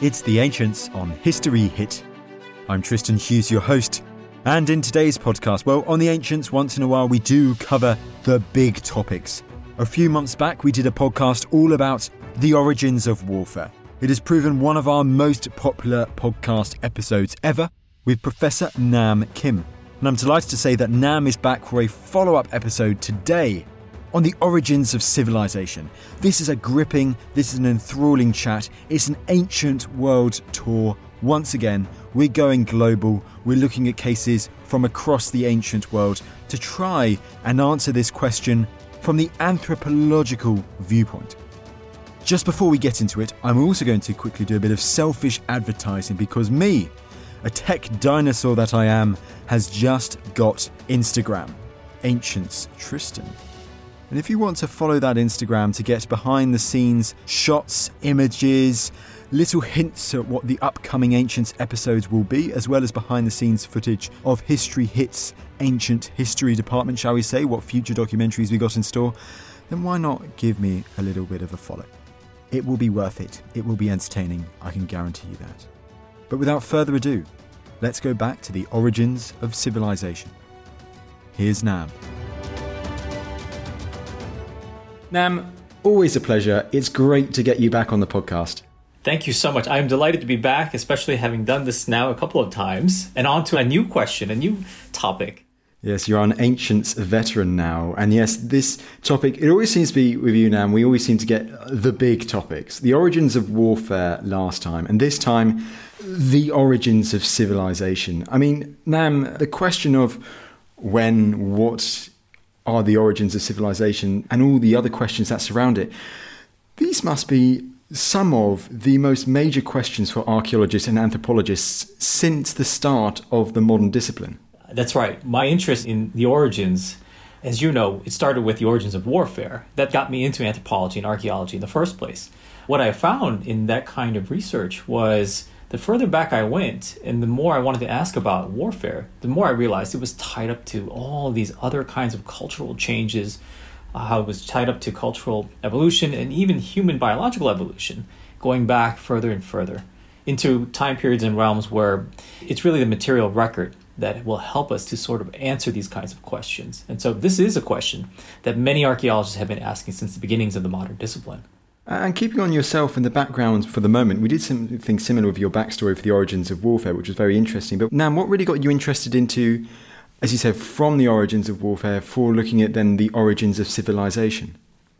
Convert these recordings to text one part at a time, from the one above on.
It's The Ancients on History Hit. I'm Tristan Hughes, your host. And in today's podcast, well, on The Ancients, once in a while, we do cover the big topics. A few months back, we did a podcast all about the origins of warfare. It has proven one of our most popular podcast episodes ever with Professor Nam Kim. And I'm delighted to say that Nam is back for a follow up episode today on the origins of civilization. This is a gripping, this is an enthralling chat. It's an ancient world tour. Once again, we're going global. We're looking at cases from across the ancient world to try and answer this question from the anthropological viewpoint. Just before we get into it, I'm also going to quickly do a bit of selfish advertising because me, a tech dinosaur that I am, has just got Instagram. Ancients Tristan. And if you want to follow that Instagram to get behind the scenes shots, images, little hints at what the upcoming Ancients episodes will be, as well as behind the scenes footage of History Hits Ancient History Department, shall we say, what future documentaries we got in store, then why not give me a little bit of a follow? It will be worth it. It will be entertaining, I can guarantee you that. But without further ado, let's go back to the origins of civilization. Here's Nam. Nam, always a pleasure. It's great to get you back on the podcast. Thank you so much. I am delighted to be back, especially having done this now a couple of times and on to a new question, a new topic. Yes, you're an ancients veteran now. And yes, this topic, it always seems to be with you Nam, we always seem to get the big topics. The origins of warfare last time, and this time, the origins of civilization. I mean, Nam, the question of when, what are the origins of civilization, and all the other questions that surround it, these must be some of the most major questions for archaeologists and anthropologists since the start of the modern discipline. That's right. My interest in the origins, as you know, it started with the origins of warfare. That got me into anthropology and archaeology in the first place. What I found in that kind of research was the further back I went and the more I wanted to ask about warfare, the more I realized it was tied up to all these other kinds of cultural changes, uh, how it was tied up to cultural evolution and even human biological evolution, going back further and further into time periods and realms where it's really the material record that will help us to sort of answer these kinds of questions. And so this is a question that many archaeologists have been asking since the beginnings of the modern discipline. And keeping on yourself in the background for the moment, we did something similar with your backstory for the origins of warfare, which was very interesting. But now, what really got you interested into, as you said, from the origins of warfare, for looking at then the origins of civilization?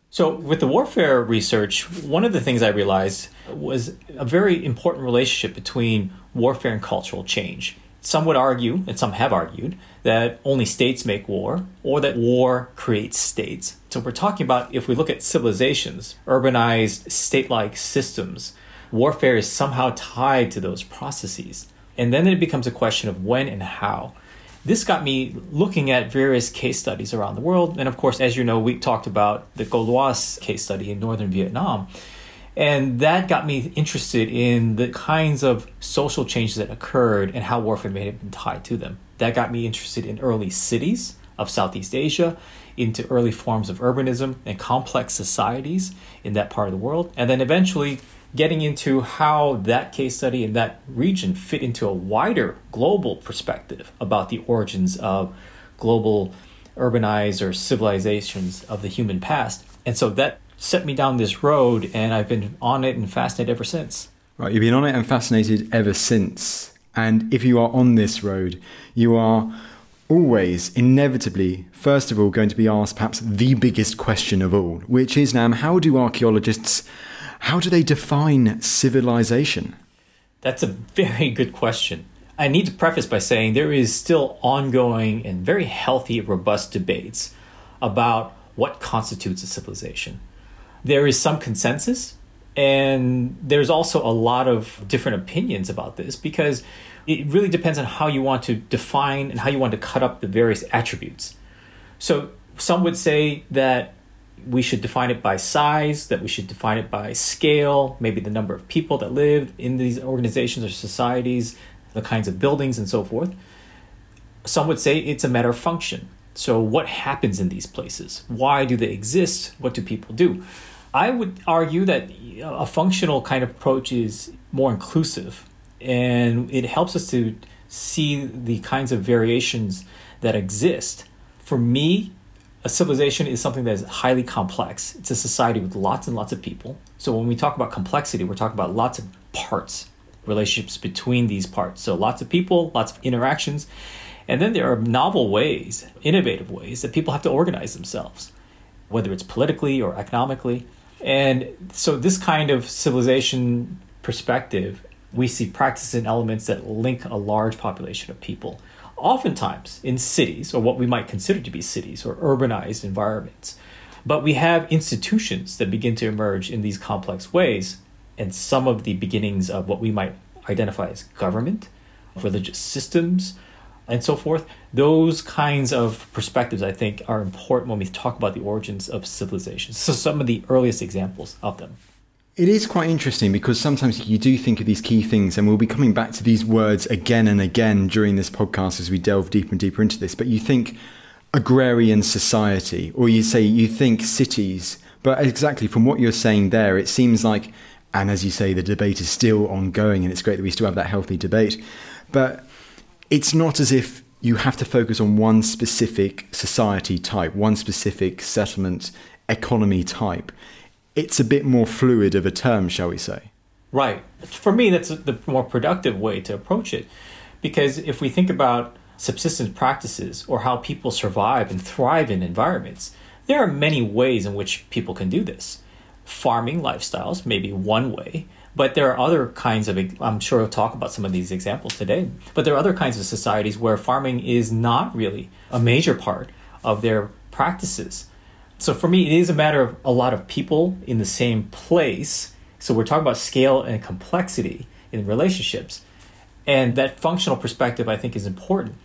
So, with the warfare research, one of the things I realized was a very important relationship between warfare and cultural change. Some would argue, and some have argued, that only states make war, or that war creates states. So we're talking about if we look at civilizations, urbanized, state like systems, warfare is somehow tied to those processes. And then it becomes a question of when and how. This got me looking at various case studies around the world. And of course, as you know, we talked about the Co Loa case study in northern Vietnam. And that got me interested in the kinds of social changes that occurred and how warfare may have been tied to them. That got me interested in early cities of Southeast Asia, into early forms of urbanism and complex societies in that part of the world. And then eventually getting into how that case study in that region fit into a wider global perspective about the origins of global urbanized or civilizations of the human past. And so that set me down this road, and I've been on it and fascinated ever since. Right, you've been on it and fascinated ever since. And if you are on this road, you are always, inevitably, first of all, going to be asked perhaps the biggest question of all, which is now how do archaeologists, how do they define civilization? That's a very good question. I need to preface by saying there is still ongoing and very healthy, robust debates about what constitutes a civilization. There is some consensus, and there's also a lot of different opinions about this because it really depends on how you want to define and how you want to cut up the various attributes. So some would say that we should define it by size, that we should define it by scale, maybe the number of people that live in these organizations or societies, the kinds of buildings, and so forth. Some would say it's a matter of function. So, what happens in these places? Why do they exist? What do people do? I would argue that a functional kind of approach is more inclusive and it helps us to see the kinds of variations that exist. For me, a civilization is something that is highly complex. It's a society with lots and lots of people. So when we talk about complexity, we're talking about lots of parts, relationships between these parts. So lots of people, lots of interactions. And then there are novel ways, innovative ways that people have to organize themselves, whether it's politically or economically. And so this kind of civilization perspective, we see practices and elements that link a large population of people oftentimes in cities, or what we might consider to be cities or urbanized environments. But we have institutions that begin to emerge in these complex ways, and some of the beginnings of what we might identify as government, religious systems, and so forth. Those kinds of perspectives, I think, are important when we talk about the origins of civilizations. So, some of the earliest examples of them. It is quite interesting because sometimes you do think of these key things, and we'll be coming back to these words again and again during this podcast as we delve deeper and deeper into this. But you think agrarian society, or you say you think cities. But exactly from what you're saying there, it seems like, and as you say, the debate is still ongoing, and it's great that we still have that healthy debate. But it's not as if you have to focus on one specific society type, one specific settlement economy type it's a bit more fluid of a term, shall we say? Right. For me, that's the more productive way to approach it. Because if we think about subsistence practices or how people survive and thrive in environments, there are many ways in which people can do this. Farming lifestyles may be one way, but there are other kinds of, I'm sure we'll talk about some of these examples today, but there are other kinds of societies where farming is not really a major part of their practices. So for me, it is a matter of a lot of people in the same place. So we're talking about scale and complexity in relationships. And that functional perspective, I think, is important,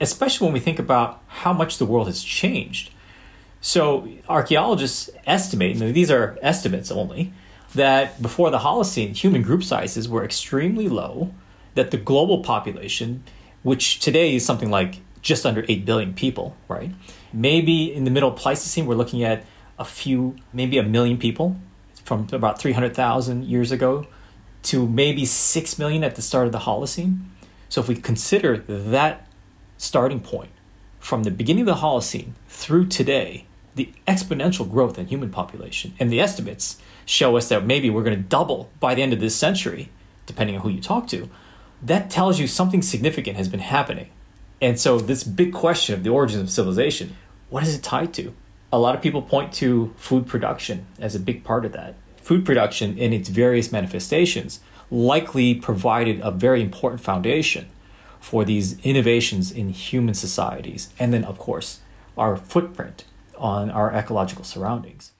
especially when we think about how much the world has changed. So archaeologists estimate, and these are estimates only, that before the Holocene, human group sizes were extremely low, that the global population, which today is something like just under 8 billion people, right? Maybe in the middle Pleistocene, we're looking at a few, maybe a million people from about 300,000 years ago to maybe 6 million at the start of the Holocene. So if we consider that starting point from the beginning of the Holocene through today, the exponential growth in human population and the estimates show us that maybe we're going to double by the end of this century, depending on who you talk to. That tells you something significant has been happening. And so, this big question of the origins of civilization what is it tied to? A lot of people point to food production as a big part of that. Food production in its various manifestations likely provided a very important foundation for these innovations in human societies. And then, of course, our footprint on our ecological surroundings.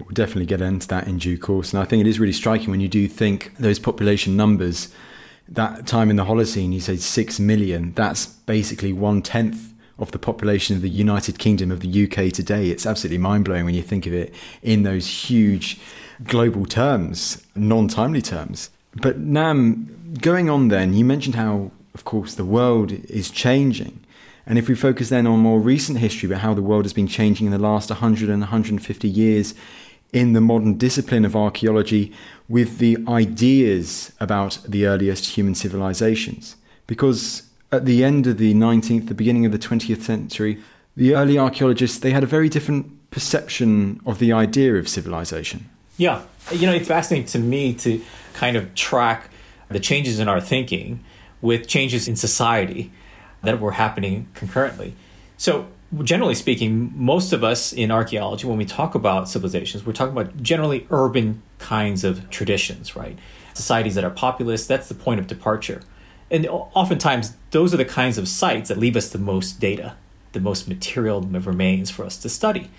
We'll definitely get into that in due course. And I think it is really striking when you do think those population numbers. That time in the Holocene, you say six million. That's basically one tenth of the population of the United Kingdom of the UK today. It's absolutely mind blowing when you think of it in those huge global terms, non timely terms. But Nam, going on then, you mentioned how, of course, the world is changing. And if we focus then on more recent history about how the world has been changing in the last 100 and 150 years in the modern discipline of archaeology with the ideas about the earliest human civilizations. Because at the end of the 19th, the beginning of the 20th century, the early archaeologists they had a very different perception of the idea of civilization. Yeah, you know, it's fascinating to me to kind of track the changes in our thinking with changes in society that were happening concurrently. So, generally speaking, most of us in archaeology, when we talk about civilizations, we're talking about generally urban kinds of traditions, right? Societies that are populous, that's the point of departure. And oftentimes, those are the kinds of sites that leave us the most data, the most material remains for us to study.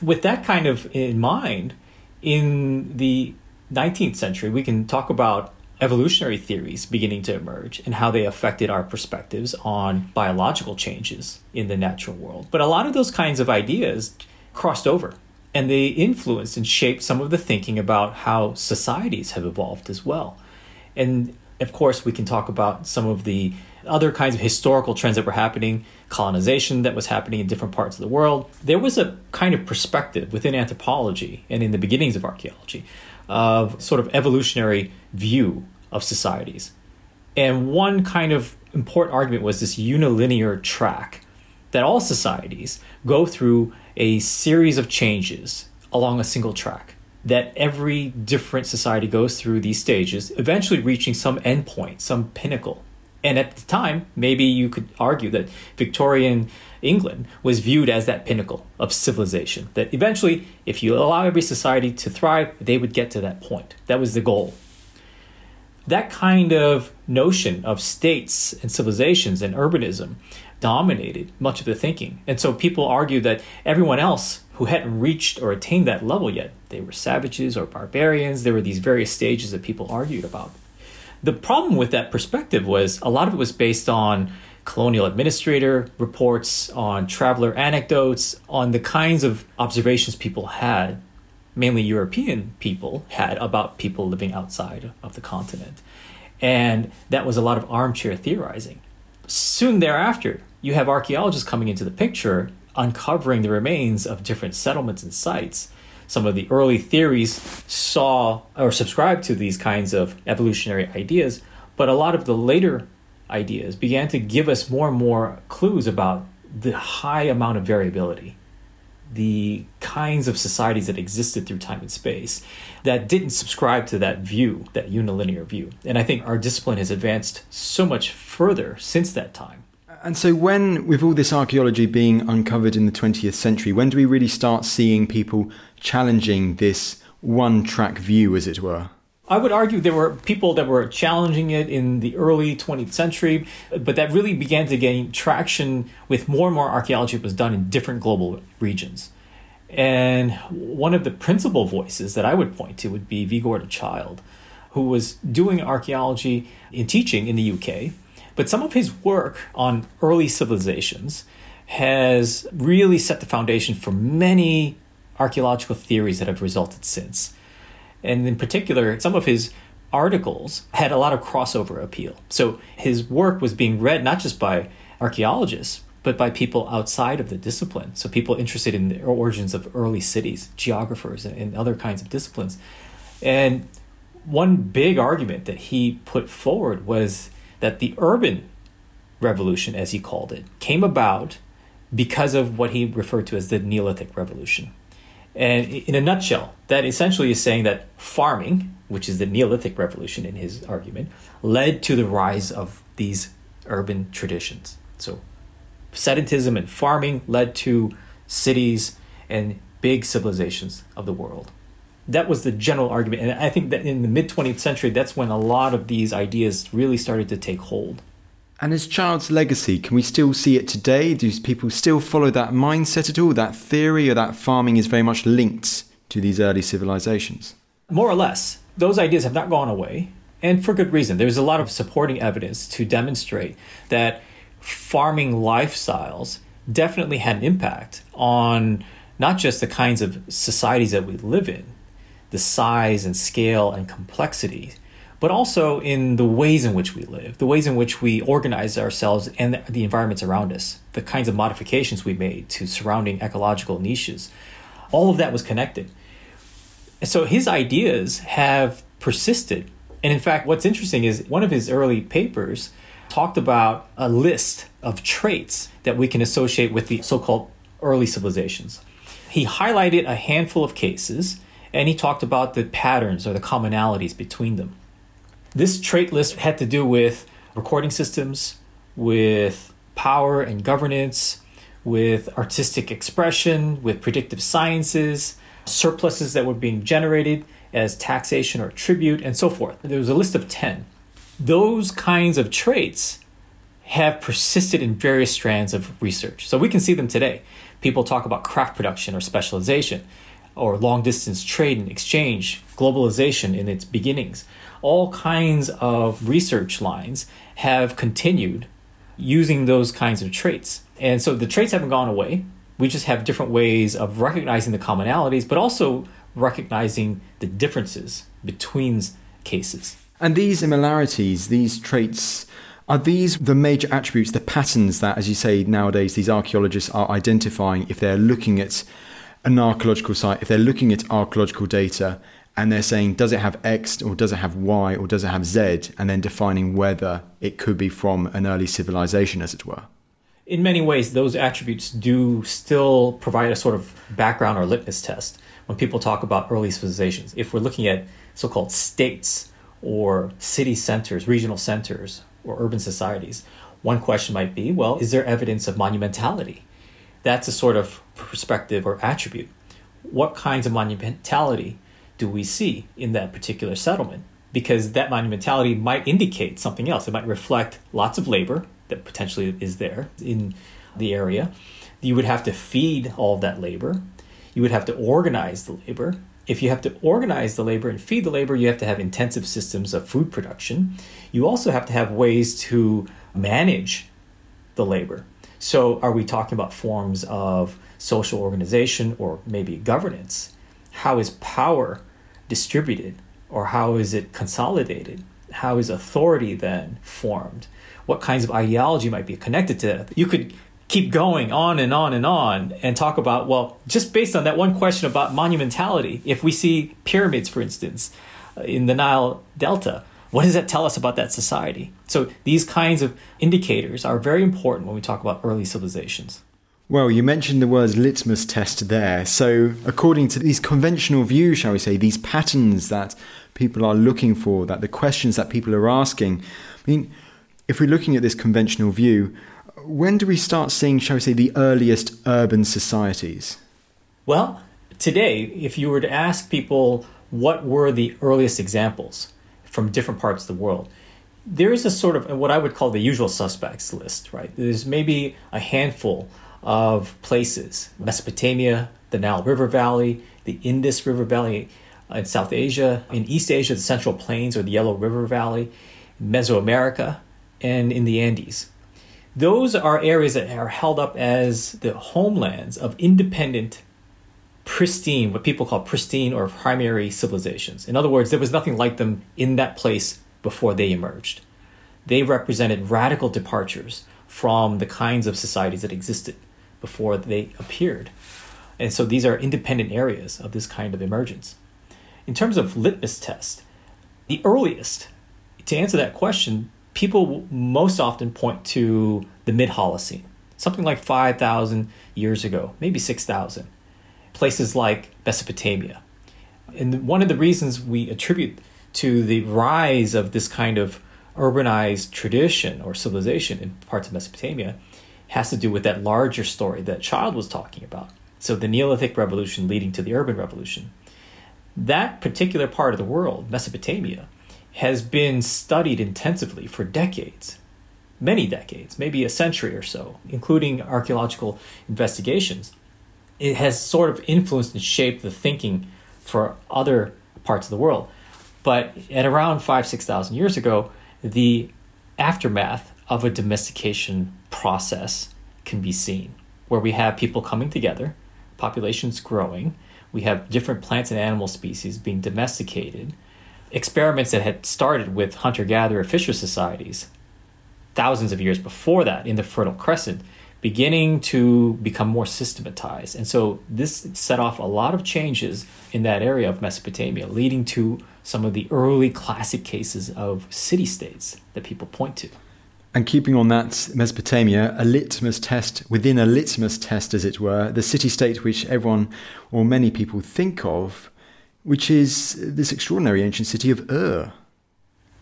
with that kind of in mind, in the 19th century, we can talk about evolutionary theories beginning to emerge and how they affected our perspectives on biological changes in the natural world. But a lot of those kinds of ideas crossed over and they influenced and shaped some of the thinking about how societies have evolved as well. And of course, we can talk about some of the other kinds of historical trends that were happening, colonization that was happening in different parts of the world. There was a kind of perspective within anthropology and in the beginnings of archaeology of sort of evolutionary view of societies. And one kind of important argument was this unilinear track that all societies go through a series of changes along a single track. That every different society goes through these stages, eventually reaching some endpoint, some pinnacle. And at the time, maybe you could argue that Victorian England was viewed as that pinnacle of civilization. That eventually, if you allow every society to thrive, they would get to that point. That was the goal. That kind of notion of states and civilizations and urbanism dominated much of the thinking. And so people argue that everyone else who hadn't reached or attained that level yet, they were savages or barbarians. There were these various stages that people argued about. The problem with that perspective was a lot of it was based on colonial administrator reports, on traveler anecdotes, on the kinds of observations people had, mainly European people had about people living outside of the continent. And that was a lot of armchair theorizing. Soon thereafter, you have archaeologists coming into the picture, uncovering the remains of different settlements and sites. Some of the early theories saw or subscribed to these kinds of evolutionary ideas, but a lot of the later ideas began to give us more and more clues about the high amount of variability, the kinds of societies that existed through time and space that didn't subscribe to that view, that unilinear view. And I think our discipline has advanced so much further since that time. And so, when, with all this archaeology being uncovered in the 20th century, when do we really start seeing people challenging this one track view, as it were? I would argue there were people that were challenging it in the early 20th century, but that really began to gain traction with more and more archaeology that was done in different global regions. And one of the principal voices that I would point to would be V. Gordon Childe, who was doing archaeology in teaching in the UK. But some of his work on early civilizations has really set the foundation for many archaeological theories that have resulted since. And in particular, some of his articles had a lot of crossover appeal. So his work was being read not just by archaeologists, but by people outside of the discipline. So people interested in the origins of early cities, geographers, and other kinds of disciplines. And one big argument that he put forward was that the urban revolution, as he called it, came about because of what he referred to as the Neolithic Revolution. And in a nutshell, that essentially is saying that farming, which is the Neolithic revolution in his argument, led to the rise of these urban traditions. So, sedentism and farming led to cities and big civilizations of the world. That was the general argument. And I think that in the mid 20th century, that's when a lot of these ideas really started to take hold. And as Childe's legacy, can we still see it today? Do people still follow that mindset at all? That theory or that farming is very much linked to these early civilizations? More or less. Those ideas have not gone away, and for good reason. There's a lot of supporting evidence to demonstrate that farming lifestyles definitely had an impact on not just the kinds of societies that we live in, the size and scale and complexity but also in the ways in which we live, the ways in which we organize ourselves and the environments around us, the kinds of modifications we made to surrounding ecological niches. All of that was connected. So his ideas have persisted. And in fact, what's interesting is one of his early papers talked about a list of traits that we can associate with the so called early civilizations. He highlighted a handful of cases and he talked about the patterns or the commonalities between them. This trait list had to do with recording systems, with power and governance, with artistic expression, with predictive sciences, surpluses that were being generated as taxation or tribute, and so forth. There was a list of 10. Those kinds of traits have persisted in various strands of research. So we can see them today. People talk about craft production or specialization, or long distance trade and exchange, globalization in its beginnings. All kinds of research lines have continued using those kinds of traits. And so the traits haven't gone away. We just have different ways of recognizing the commonalities, but also recognizing the differences between cases. And these similarities, these traits, are these the major attributes, the patterns that, as you say, nowadays these archaeologists are identifying if they're looking at an archaeological site, if they're looking at archaeological data and they're saying, does it have X or does it have Y or does it have Z, and then defining whether it could be from an early civilization, as it were? In many ways, those attributes do still provide a sort of background or litmus test when people talk about early civilizations. If we're looking at so called states or city centers, regional centers, or urban societies, one question might be well, is there evidence of monumentality? That's a sort of perspective or attribute. What kinds of monumentality do we see in that particular settlement? Because that monumentality might indicate something else. It might reflect lots of labor that potentially is there in the area. You would have to feed all that labor. You would have to organize the labor. If you have to organize the labor and feed the labor, you have to have intensive systems of food production. You also have to have ways to manage the labor. So, are we talking about forms of social organization or maybe governance? How is power distributed or how is it consolidated? How is authority then formed? What kinds of ideology might be connected to that? You could keep going on and on and on and talk about, well, just based on that one question about monumentality, if we see pyramids, for instance, uh, in the Nile Delta, what does that tell us about that society? So these kinds of indicators are very important when we talk about early civilizations. Well, you mentioned the words litmus test there. So, according to these conventional views, shall we say, these patterns that people are looking for, that the questions that people are asking, I mean, if we're looking at this conventional view, when do we start seeing, shall we say, the earliest urban societies? Well, today, if you were to ask people what were the earliest examples, from different parts of the world. There is a sort of what I would call the usual suspects list, right? There's maybe a handful of places Mesopotamia, the Nile River Valley, the Indus River Valley in South Asia, in East Asia, the Central Plains or the Yellow River Valley, Mesoamerica, and in the Andes. Those are areas that are held up as the homelands of independent pristine, what people call pristine or primary civilizations. In other words, there was nothing like them in that place before they emerged. They represented radical departures from the kinds of societies that existed before they appeared. And so these are independent areas of this kind of emergence. In terms of litmus test, the earliest, to answer that question, people most often point to the mid Holocene, something like 5,000 years ago, maybe 6,000 places like Mesopotamia. And one of the reasons we attribute to the rise of this kind of urbanized tradition or civilization in parts of Mesopotamia has to do with that larger story that Childe was talking about. So, the Neolithic Revolution leading to the Urban Revolution. That particular part of the world, Mesopotamia, has been studied intensively for decades, many decades, maybe a century or so, including archaeological investigations it has sort of influenced and shaped the thinking for other parts of the world. But at around five, 6,000 years ago, the aftermath of a domestication process can be seen, where we have people coming together, populations growing, we have different plants and animal species being domesticated, experiments that had started with hunter gatherer fisher societies thousands of years before that in the Fertile Crescent beginning to become more systematized. And so this set off a lot of changes in that area of Mesopotamia, leading to some of the early classic cases of city states that people point to. And keeping on that Mesopotamia, a litmus test within a litmus test, as it were, the city state which everyone or many people think of, which is this extraordinary ancient city of Ur.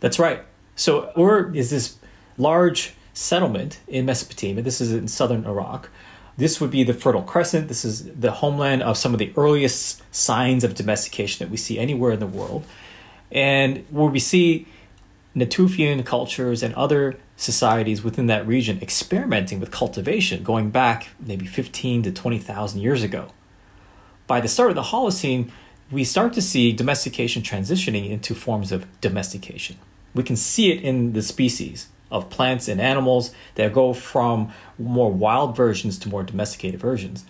That's right. So Ur is this large settlement in Mesopotamia. This is in southern Iraq. This would be the Fertile Crescent. This is the homeland of some of the earliest signs of domestication that we see anywhere in the world. And where we see Natufian cultures and other societies within that region experimenting with cultivation going back maybe 15 to 20,000 years ago. By the start of the Holocene, we start to see domestication transitioning into forms of domestication. We can see it in the species of plants and animals that go from more wild versions to more domesticated versions.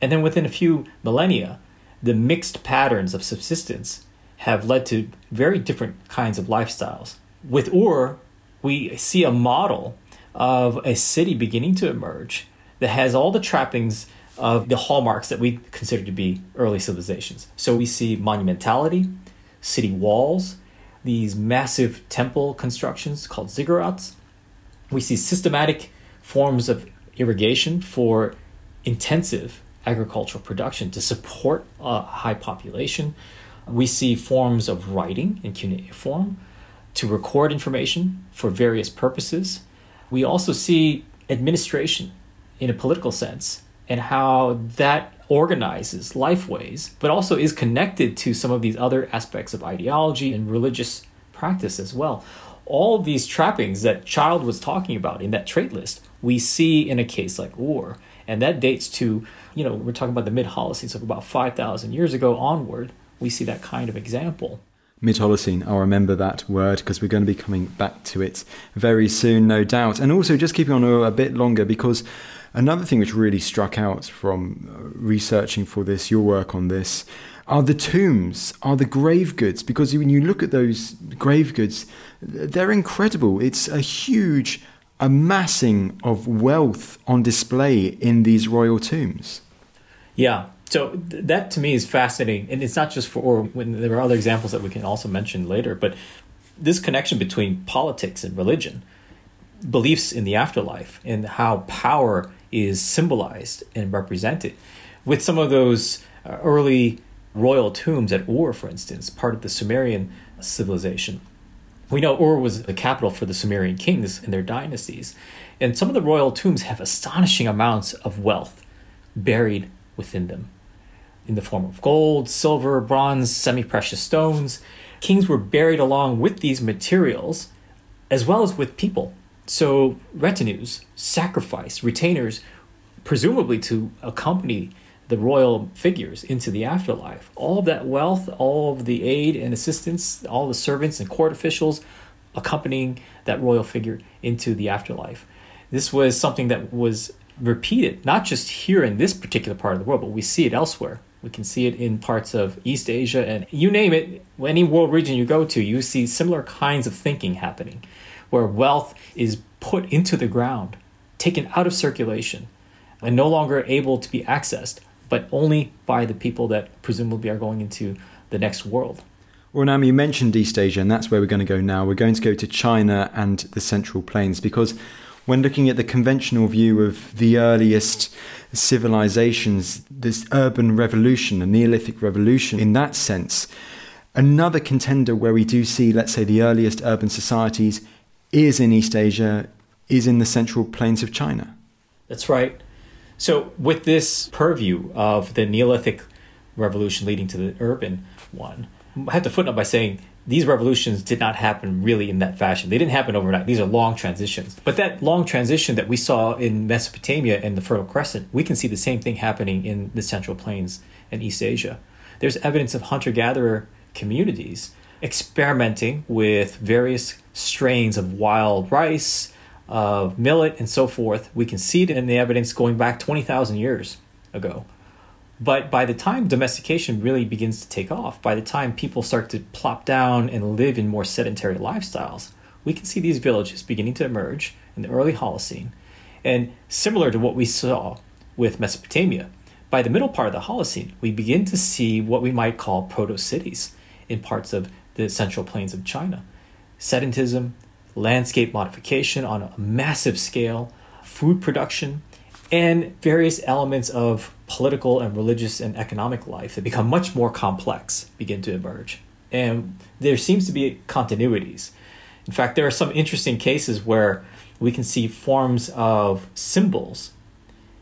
And then within a few millennia, the mixed patterns of subsistence have led to very different kinds of lifestyles. With Ur, we see a model of a city beginning to emerge that has all the trappings of the hallmarks that we consider to be early civilizations. So we see monumentality, city walls, these massive temple constructions called ziggurats. We see systematic forms of irrigation for intensive agricultural production to support a high population. We see forms of writing in cuneiform to record information for various purposes. We also see administration in a political sense and how that organizes lifeways, but also is connected to some of these other aspects of ideology and religious practice as well. All these trappings that Childe was talking about in that trait list, we see in a case like Ur. and that dates to, you know, we're talking about the mid Holocene, so about 5,000 years ago onward, we see that kind of example. Mid Holocene, I'll remember that word because we're going to be coming back to it very soon, no doubt. And also, just keeping on a bit longer because Another thing which really struck out from uh, researching for this, your work on this, are the tombs, are the grave goods. Because when you look at those grave goods, they're incredible. It's a huge amassing of wealth on display in these royal tombs. Yeah. So that to me is fascinating, and it's not just for or when there are other examples that we can also mention later, but this connection between politics and religion, beliefs in the afterlife, and how power is symbolized and represented. With some of those uh, early royal tombs at Ur, for instance, part of the Sumerian civilization. We know Ur was the capital for the Sumerian kings and their dynasties. And some of the royal tombs have astonishing amounts of wealth buried within them in the form of gold, silver, bronze, semi precious stones. Kings were buried along with these materials as well as with people so retinues, sacrifice, retainers, presumably to accompany the royal figures into the afterlife. All of that wealth, all of the aid and assistance, all the servants and court officials accompanying that royal figure into the afterlife. This was something that was repeated, not just here in this particular part of the world, but we see it elsewhere. We can see it in parts of East Asia and you name it, any world region you go to, you see similar kinds of thinking happening where wealth is put into the ground, taken out of circulation, and no longer able to be accessed, but only by the people that presumably are going into the next world. Well, now you mentioned East Asia, and that's where we're going to go now. We're going to go to China and the Central Plains because when looking at the conventional view of the earliest civilizations, this urban revolution, the Neolithic revolution in that sense, another contender where we do see, let's say, the earliest urban societies is in East Asia, is in the central plains of China. That's right. So, with this purview of the Neolithic revolution leading to the urban one, I have to footnote by saying these revolutions did not happen really in that fashion. They didn't happen overnight. These are long transitions. But that long transition that we saw in Mesopotamia and the Fertile Crescent, we can see the same thing happening in the Central Plains and East Asia. There's evidence of hunter gatherer communities experimenting with various strains of wild rice, of millet, and so forth. We can see it in the evidence going back 20,000 years ago. But by the time domestication really begins to take off, by the time people start to plop down and live in more sedentary lifestyles, we can see these villages beginning to emerge in the early Holocene. And similar to what we saw with Mesopotamia, by the middle part of the Holocene, we begin to see what we might call proto cities in parts of the central plains of China. Sedentism, landscape modification on a massive scale, food production, and various elements of political and religious and economic life that become much more complex begin to emerge. And there seems to be continuities. In fact, there are some interesting cases where we can see forms of symbols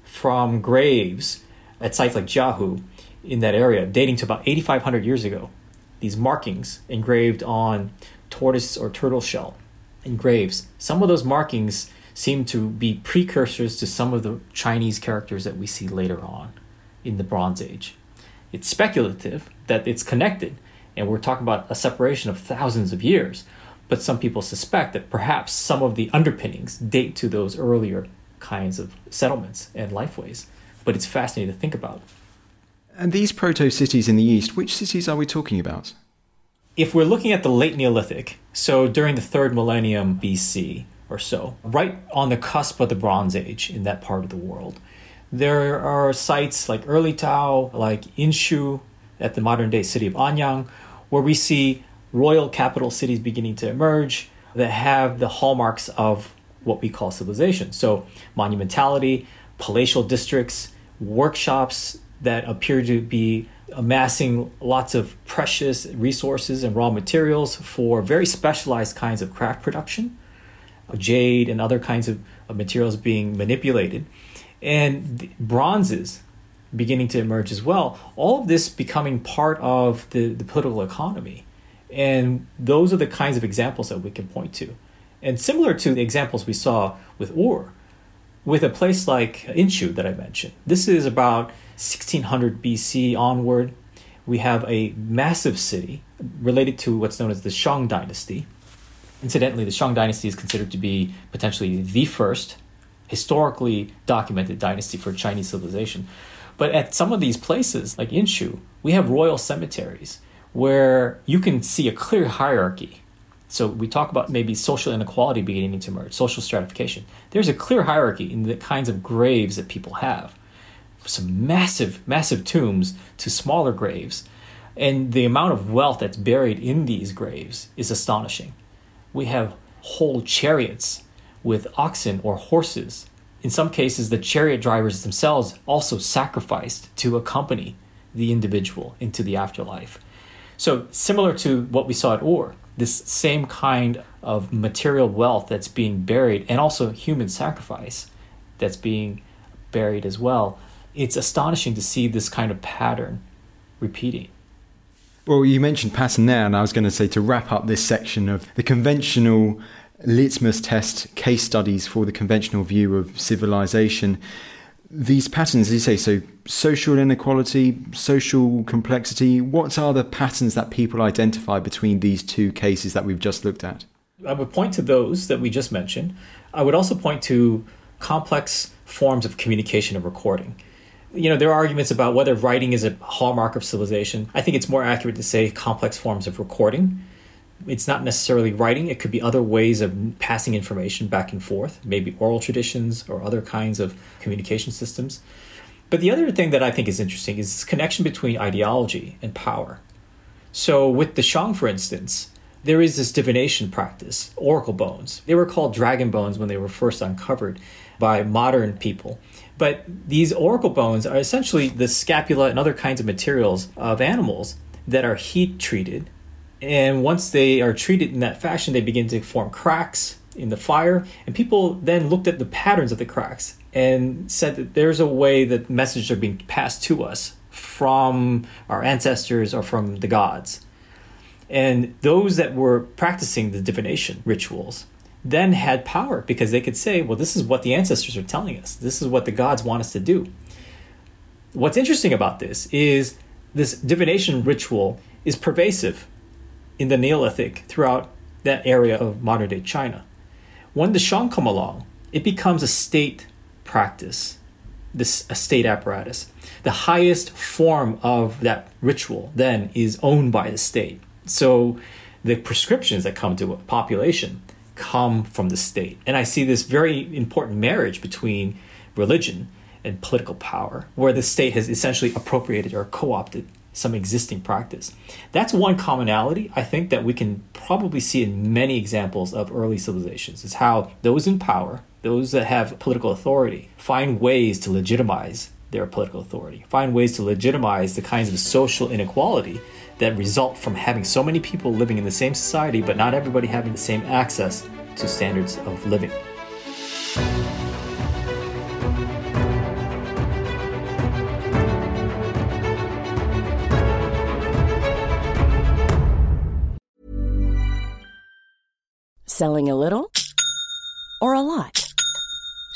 from graves at sites like Jiahu in that area dating to about 8,500 years ago these markings engraved on tortoise or turtle shell. engraves. Some of those markings seem to be precursors to some of the Chinese characters that we see later on in the Bronze Age. It's speculative that it's connected, and we're talking about a separation of thousands of years, but some people suspect that perhaps some of the underpinnings date to those earlier kinds of settlements and lifeways. But it's fascinating to think about. And these proto cities in the east, which cities are we talking about? If we're looking at the late Neolithic, so during the third millennium BC or so, right on the cusp of the Bronze Age in that part of the world, there are sites like Erlitou, like Yinxu at the modern day city of Anyang, where we see royal capital cities beginning to emerge that have the hallmarks of what we call civilization. So, monumentality, palatial districts, workshops that appear to be amassing lots of precious resources and raw materials for very specialized kinds of craft production, jade and other kinds of, of materials being manipulated, and bronzes beginning to emerge as well. All of this becoming part of the, the political economy. And those are the kinds of examples that we can point to. And similar to the examples we saw with Ur, with a place like Yinxu that I mentioned, this is about 1600 BC onward. We have a massive city related to what's known as the Shang dynasty. Incidentally, the Shang dynasty is considered to be potentially the first historically documented dynasty for Chinese civilization. But at some of these places, like Yinxu, we have royal cemeteries where you can see a clear hierarchy so we talk about maybe social inequality beginning to emerge, social stratification. There's a clear hierarchy in the kinds of graves that people have. Some massive, massive tombs to smaller graves. And the amount of wealth that's buried in these graves is astonishing. We have whole chariots with oxen or horses. In some cases, the chariot drivers themselves also sacrificed to accompany the individual into the afterlife. So, similar to what we saw at Ur, this same kind of material wealth that's being buried and also human sacrifice that's being buried as well. It's astonishing to see this kind of pattern repeating. Well, you mentioned pattern there, and I was going to say to wrap up this section of the conventional litmus test case studies for the conventional view of civilization these patterns, as you say, so social inequality, social complexity, what are the patterns that people identify between these two cases that we've just looked at? I would point to those that we just mentioned. I would also point to complex forms of communication and recording. You know, there are arguments about whether writing is a hallmark of civilization. I think it's more accurate to say complex forms of recording it's not necessarily writing, it could be other ways of passing information back and forth, maybe oral traditions or other kinds of communication systems. But the other thing that I think is interesting is this connection between ideology and power. So, with the Shang, for instance, there is this divination practice, oracle bones. They were called dragon bones when they were first uncovered by modern people. But these oracle bones are essentially the scapula and other kinds of materials of animals that are heat treated and once they are treated in that fashion, they begin to form cracks in the fire. And people then looked at the patterns of the cracks and said that there's a way that messages are being passed to us from our ancestors or from the gods. And those that were practicing the divination rituals then had power because they could say, well, this is what the ancestors are telling us. This is what the gods want us to do. What's interesting about this is this divination ritual is pervasive in the Neolithic throughout that area of modern day China. When the Shang come along, it becomes a state practice, this a state apparatus. The highest form of that ritual then is owned by the state. So the prescriptions that come to a population come from the state. And I see this very important marriage between religion and political power, where the state has essentially appropriated or co opted some existing practice. That's one commonality I think that we can probably see in many examples of early civilizations is how those in power, those that have political authority, find ways to legitimize their political authority, find ways to legitimize the kinds of social inequality that result from having so many people living in the same society but not everybody having the same access to standards of living. Selling a little or a lot?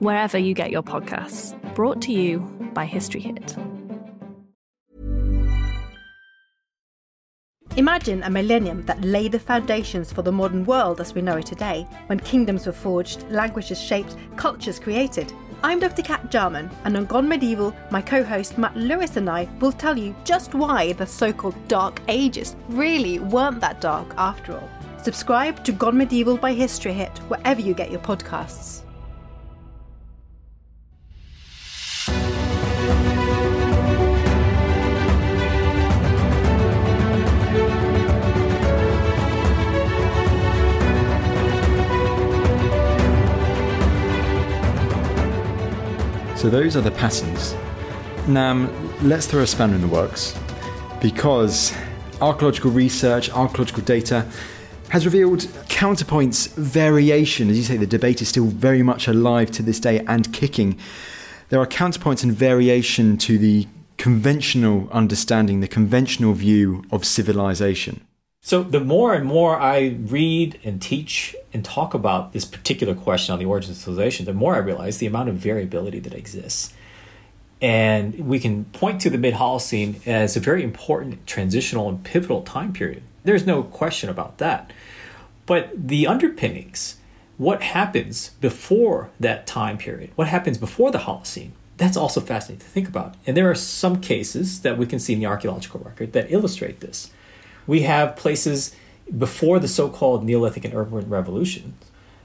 wherever you get your podcasts. Brought to you by History Hit. Imagine a millennium that laid the foundations for the modern world as we know it today, when kingdoms were forged, languages shaped, cultures created. I'm Dr. Kat Jarman, and on Gone Medieval, my co host Matt Lewis and I will tell you just why the so called Dark Ages really weren't that dark after all. Subscribe to Gone Medieval by History Hit wherever you get your podcasts. So those are the patterns. Now, let's throw a spanner in the works because archaeological research, archaeological data has revealed counterpoints, variation. As you say, the debate is still very much alive to this day and kicking. There are counterpoints and variation to the conventional understanding, the conventional view of civilization. So the more and more I read and teach and talk about this particular question on the origins of civilization, the more I realize the amount of variability that exists. And we can point to the mid Holocene as a very important transitional and pivotal time period. There's no question about that. But the underpinnings, what happens before that time period, what happens before the Holocene, that's also fascinating to think about. And there are some cases that we can see in the archaeological record that illustrate this. We have places before the so called Neolithic and urban revolutions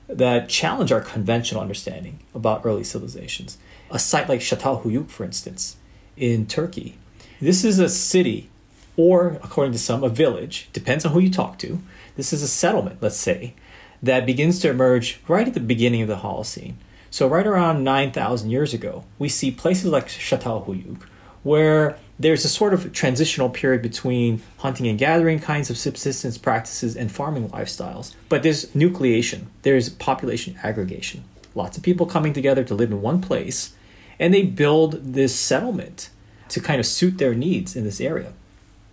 that challenge our conventional understanding about early civilizations. A site like Çatalhöyük, for instance, in Turkey. This is a city, or according to some, a village, depends on who you talk to. This is a settlement, let's say, that begins to emerge right at the beginning of the Holocene. So, right around 9,000 years ago, we see places like Çatalhöyük, where there's a sort of transitional period between hunting and gathering kinds of subsistence practices and farming lifestyles. But there's nucleation, there's population aggregation. Lots of people coming together to live in one place, and they build this settlement to kind of suit their needs in this area.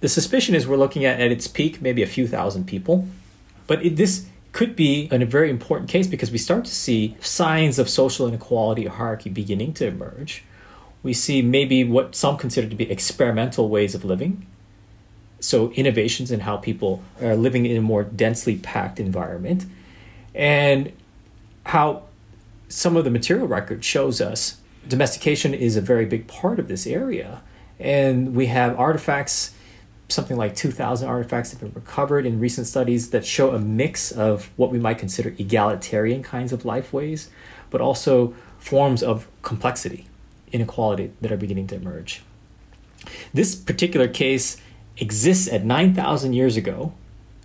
The suspicion is we're looking at at its peak maybe a few thousand people, but it, this could be a very important case because we start to see signs of social inequality or hierarchy beginning to emerge we see maybe what some consider to be experimental ways of living. So, innovations in how people are living in a more densely packed environment, and how some of the material record shows us domestication is a very big part of this area. And we have artifacts, something like 2,000 artifacts have been recovered in recent studies that show a mix of what we might consider egalitarian kinds of life ways, but also forms of complexity inequality that are beginning to emerge. This particular case exists at 9,000 years ago,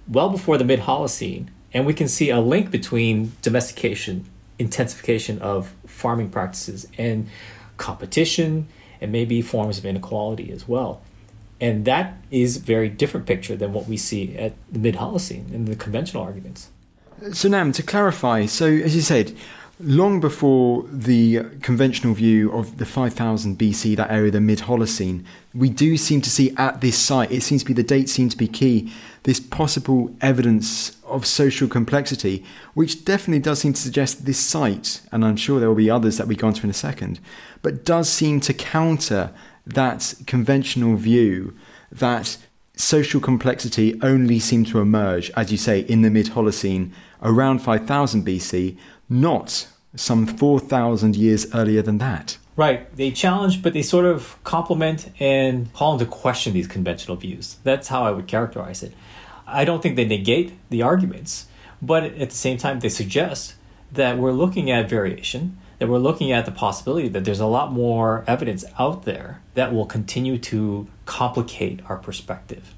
well before the mid Holocene, and we can see a link between domestication, intensification of farming practices, and competition, and maybe forms of inequality as well. And that is a very different picture than what we see at the mid Holocene in the conventional arguments. So, Nam, to clarify, so as you said, long before the conventional view of the 5000 BC, that area, the mid Holocene, we do seem to see at this site, it seems to be the dates seem to be key, this possible evidence of social complexity, which definitely does seem to suggest this site, and I'm sure there will be others that we go into in a second, but does seem to counter that conventional view that social complexity only seemed to emerge, as you say, in the mid Holocene around 5000 BC, not some 4,000 years earlier than that. Right. They challenge, but they sort of complement and call into question these conventional views. That's how I would characterize it. I don't think they negate the arguments, but at the same time, they suggest that we're looking at variation, that we're looking at the possibility that there's a lot more evidence out there that will continue to complicate our perspective.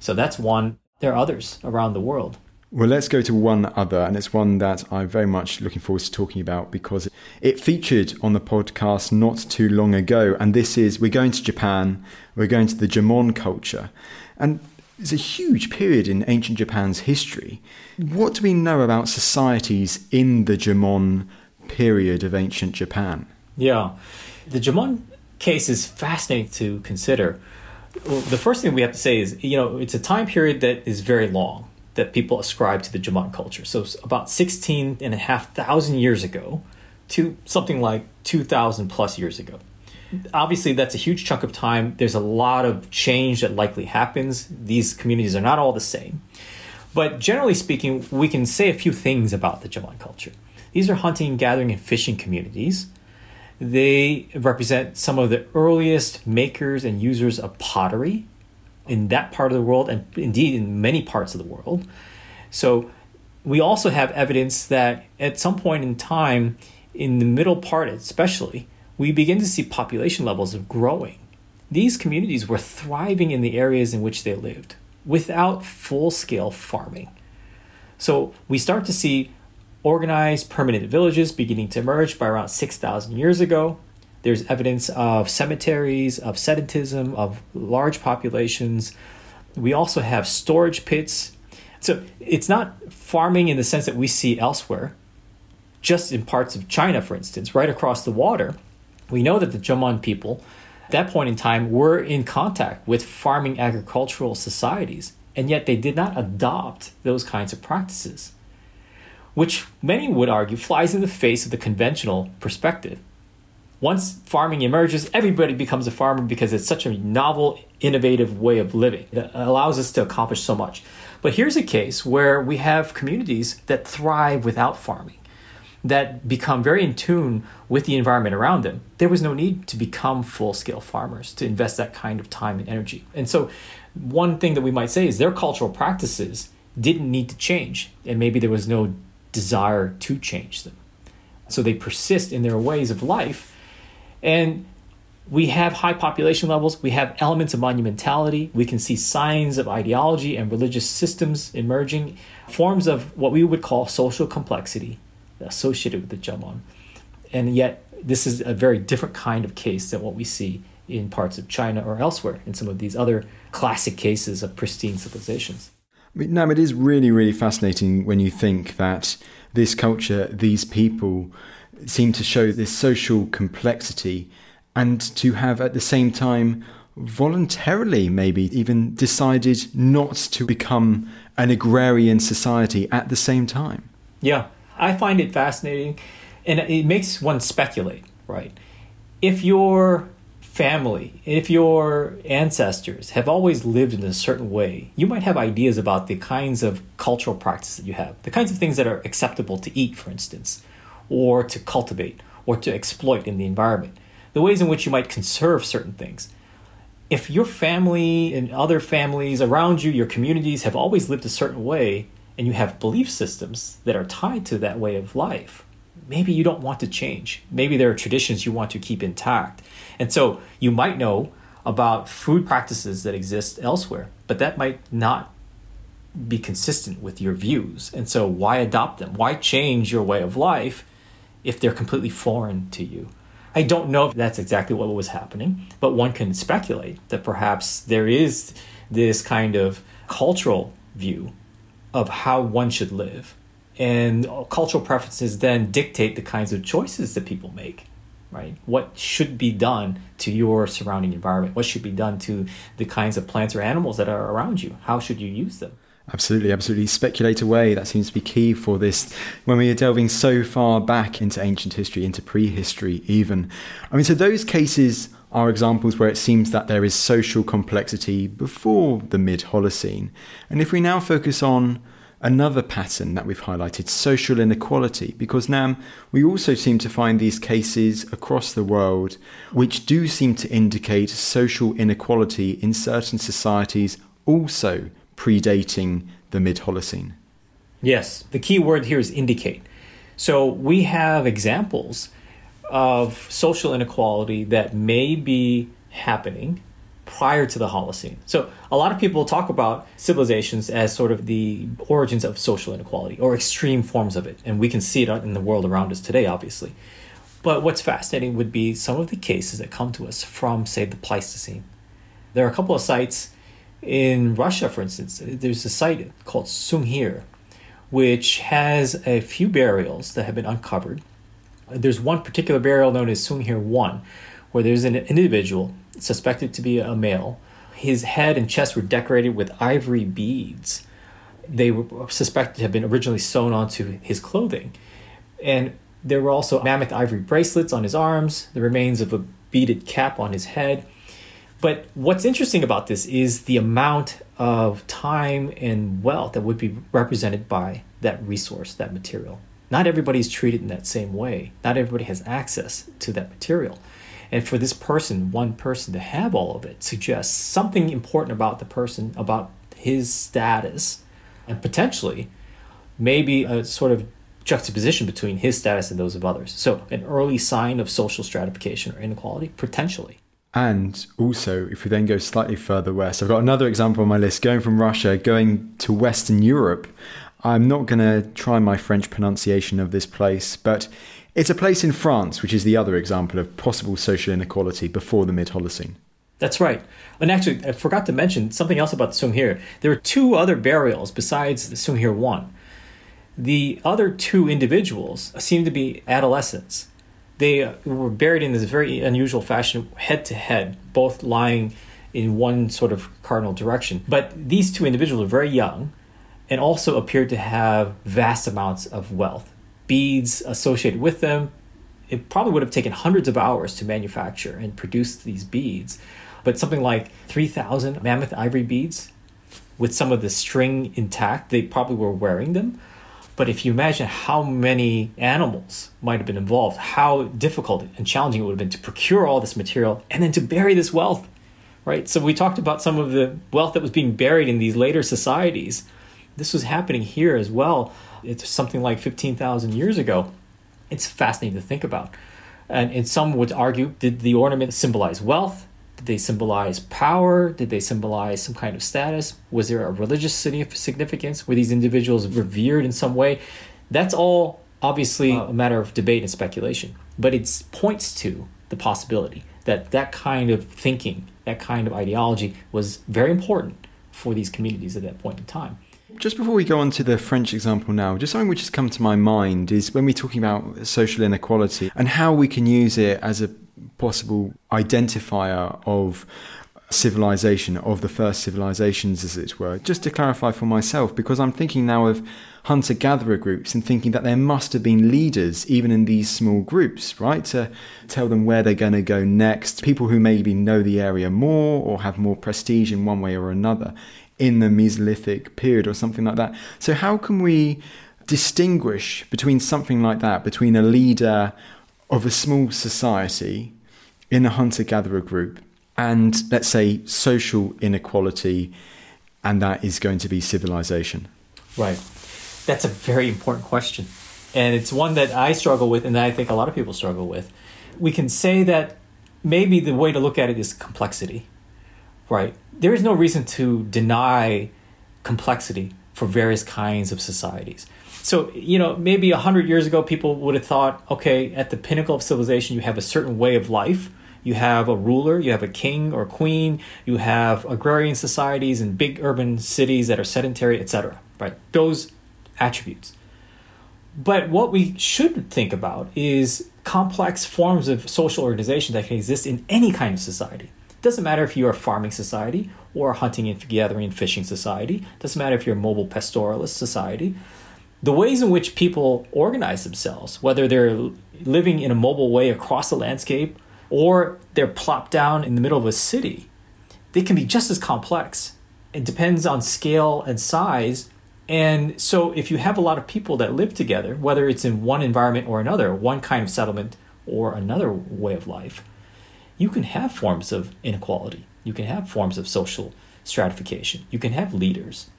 So that's one. There are others around the world. Well, let's go to one other, and it's one that I'm very much looking forward to talking about because it featured on the podcast not too long ago. And this is we're going to Japan, we're going to the Jomon culture. And it's a huge period in ancient Japan's history. What do we know about societies in the Jomon period of ancient Japan? Yeah, the Jomon case is fascinating to consider. Well, the first thing we have to say is, you know, it's a time period that is very long that people ascribe to the Jomon culture. So about 16 and a half thousand years ago to something like 2,000 plus years ago. Obviously, that's a huge chunk of time. There's a lot of change that likely happens. These communities are not all the same. But generally speaking, we can say a few things about the Jomon culture. These are hunting, gathering, and fishing communities. They represent some of the earliest makers and users of pottery in that part of the world and indeed in many parts of the world. So we also have evidence that at some point in time, in the middle part especially, we begin to see population levels of growing. These communities were thriving in the areas in which they lived without full scale farming. So we start to see organized permanent villages beginning to emerge by around 6,000 years ago. There's evidence of cemeteries, of sedentism, of large populations. We also have storage pits. So it's not farming in the sense that we see elsewhere, just in parts of China, for instance, right across the water. We know that the Jomon people, at that point in time, were in contact with farming agricultural societies, and yet they did not adopt those kinds of practices, which many would argue flies in the face of the conventional perspective once farming emerges, everybody becomes a farmer because it's such a novel, innovative way of living that allows us to accomplish so much. But here's a case where we have communities that thrive without farming, that become very in tune with the environment around them. There was no need to become full scale farmers to invest that kind of time and energy. And so, one thing that we might say is their cultural practices didn't need to change, and maybe there was no desire to change them. So, they persist in their ways of life and we have high population levels, we have elements of monumentality, we can see signs of ideology and religious systems emerging, forms of what we would call social complexity associated with the Jomon. And yet, this is a very different kind of case than what we see in parts of China or elsewhere in some of these other classic cases of pristine civilizations. No, it is really, really fascinating when you think that this culture, these people, seem to show this social complexity and to have at the same time voluntarily maybe even decided not to become an agrarian society at the same time. Yeah, I find it fascinating and it makes one speculate, right? If your family, if your ancestors have always lived in a certain way, you might have ideas about the kinds of cultural practices that you have, the kinds of things that are acceptable to eat, for instance or to cultivate or to exploit in the environment, the ways in which you might conserve certain things. If your family and other families around you, your communities have always lived a certain way, and you have belief systems that are tied to that way of life, maybe you don't want to change. Maybe there are traditions you want to keep intact. And so you might know about food practices that exist elsewhere, but that might not be consistent with your views. And so why adopt them? Why change your way of life if they're completely foreign to you. I don't know if that's exactly what was happening, but one can speculate that perhaps there is this kind of cultural view of how one should live. And cultural preferences then dictate the kinds of choices that people make, right? What should be done to your surrounding environment? What should be done to the kinds of plants or animals that are around you? How should you use them? Absolutely, absolutely. Speculate away. That seems to be key for this when we are delving so far back into ancient history, into prehistory, even. I mean, so those cases are examples where it seems that there is social complexity before the mid Holocene. And if we now focus on another pattern that we've highlighted social inequality, because now we also seem to find these cases across the world which do seem to indicate social inequality in certain societies also predating the mid Holocene. Yes, the key word here is indicate. So we have examples of social inequality that may be happening prior to the Holocene. So a lot of people talk about civilizations as sort of the origins of social inequality or extreme forms of it, and we can see it in the world around us today, obviously. But what's fascinating would be some of the cases that come to us from, say, the Pleistocene. There are a couple of sites in Russia, for instance. There's a site called Sungir, which has a few burials that have been uncovered. There's one particular burial known as Sungir 1, where there's an individual suspected to be a male. His head and chest were decorated with ivory beads. They were suspected to have been originally sewn onto his clothing. And there were also mammoth ivory bracelets on his arms, the remains of a beaded cap on his head. But what's interesting about this is the amount of time and wealth that would be represented by that resource, that material. Not everybody's treated in that same way. Not everybody has access to that material. And for this person, one person to have all of it suggests something important about the person, about his status, and potentially maybe a sort of juxtaposition between his status and those of others. So, an early sign of social stratification or inequality, potentially. And also, if we then go slightly further west, I've got another example on my list going from Russia, going to Western Europe. I'm not going to try my French pronunciation of this place, but it's a place in France, which is the other example of possible social inequality before the mid Holocene. That's right. And actually, I forgot to mention something else about the Sungir. There are two other burials besides the Sungir one. The other two individuals seem to be adolescents. They were buried in this very unusual fashion, head to head, both lying in one sort of cardinal direction. But these two individuals are very young and also appeared to have vast amounts of wealth beads associated with them. It probably would have taken hundreds of hours to manufacture and produce these beads, but something like 3,000 mammoth ivory beads with some of the string intact, they probably were wearing them. But if you imagine how many animals might have been involved, how difficult and challenging it would have been to procure all this material and then to bury this wealth, right? So we talked about some of the wealth that was being buried in these later societies. This was happening here as well it's something like 15,000 years ago. It's fascinating to think about. And, and some would argue did the ornament symbolize wealth? Did they symbolize power? Did they symbolize some kind of status? Was there a religious city significance? Were these individuals revered in some way? That's all obviously a matter of debate and speculation, but it points to the possibility that that kind of thinking, that kind of ideology was very important for these communities at that point in time. Just before we go on to the French example now, just something which has come to my mind is when we're talking about social inequality and how we can use it as a possible identifier of civilization, of the first civilizations, as it were. Just to clarify for myself, because I'm thinking now of hunter gatherer groups and thinking that there must have been leaders even in these small groups, right? To tell them where they're going to go next, people who maybe know the area more or have more prestige in one way or another in the Mesolithic period or something like that. So, how can we distinguish between something like that, between a leader of a small society in a hunter gatherer group and, let's say, social inequality, and that is going to be civilization? Right. That's a very important question. And it's one that I struggle with, and I think a lot of people struggle with. We can say that maybe the way to look at it is complexity right? There is no reason to deny complexity for various kinds of societies. So, you know, maybe 100 years ago, people would have thought, okay, at the pinnacle of civilization, you have a certain way of life. You have a ruler, you have a king or queen, you have agrarian societies and big urban cities that are sedentary, etc. Right? Those attributes. But what we should think about is complex forms of social organization that can exist in any kind of society. Doesn't matter if you're a farming society or a hunting and gathering and fishing society. Doesn't matter if you're a mobile pastoralist society. The ways in which people organize themselves, whether they're living in a mobile way across the landscape or they're plopped down in the middle of a city, they can be just as complex. It depends on scale and size. And so, if you have a lot of people that live together, whether it's in one environment or another, one kind of settlement or another way of life, you can have forms of inequality. You can have forms of social stratification. You can have leaders.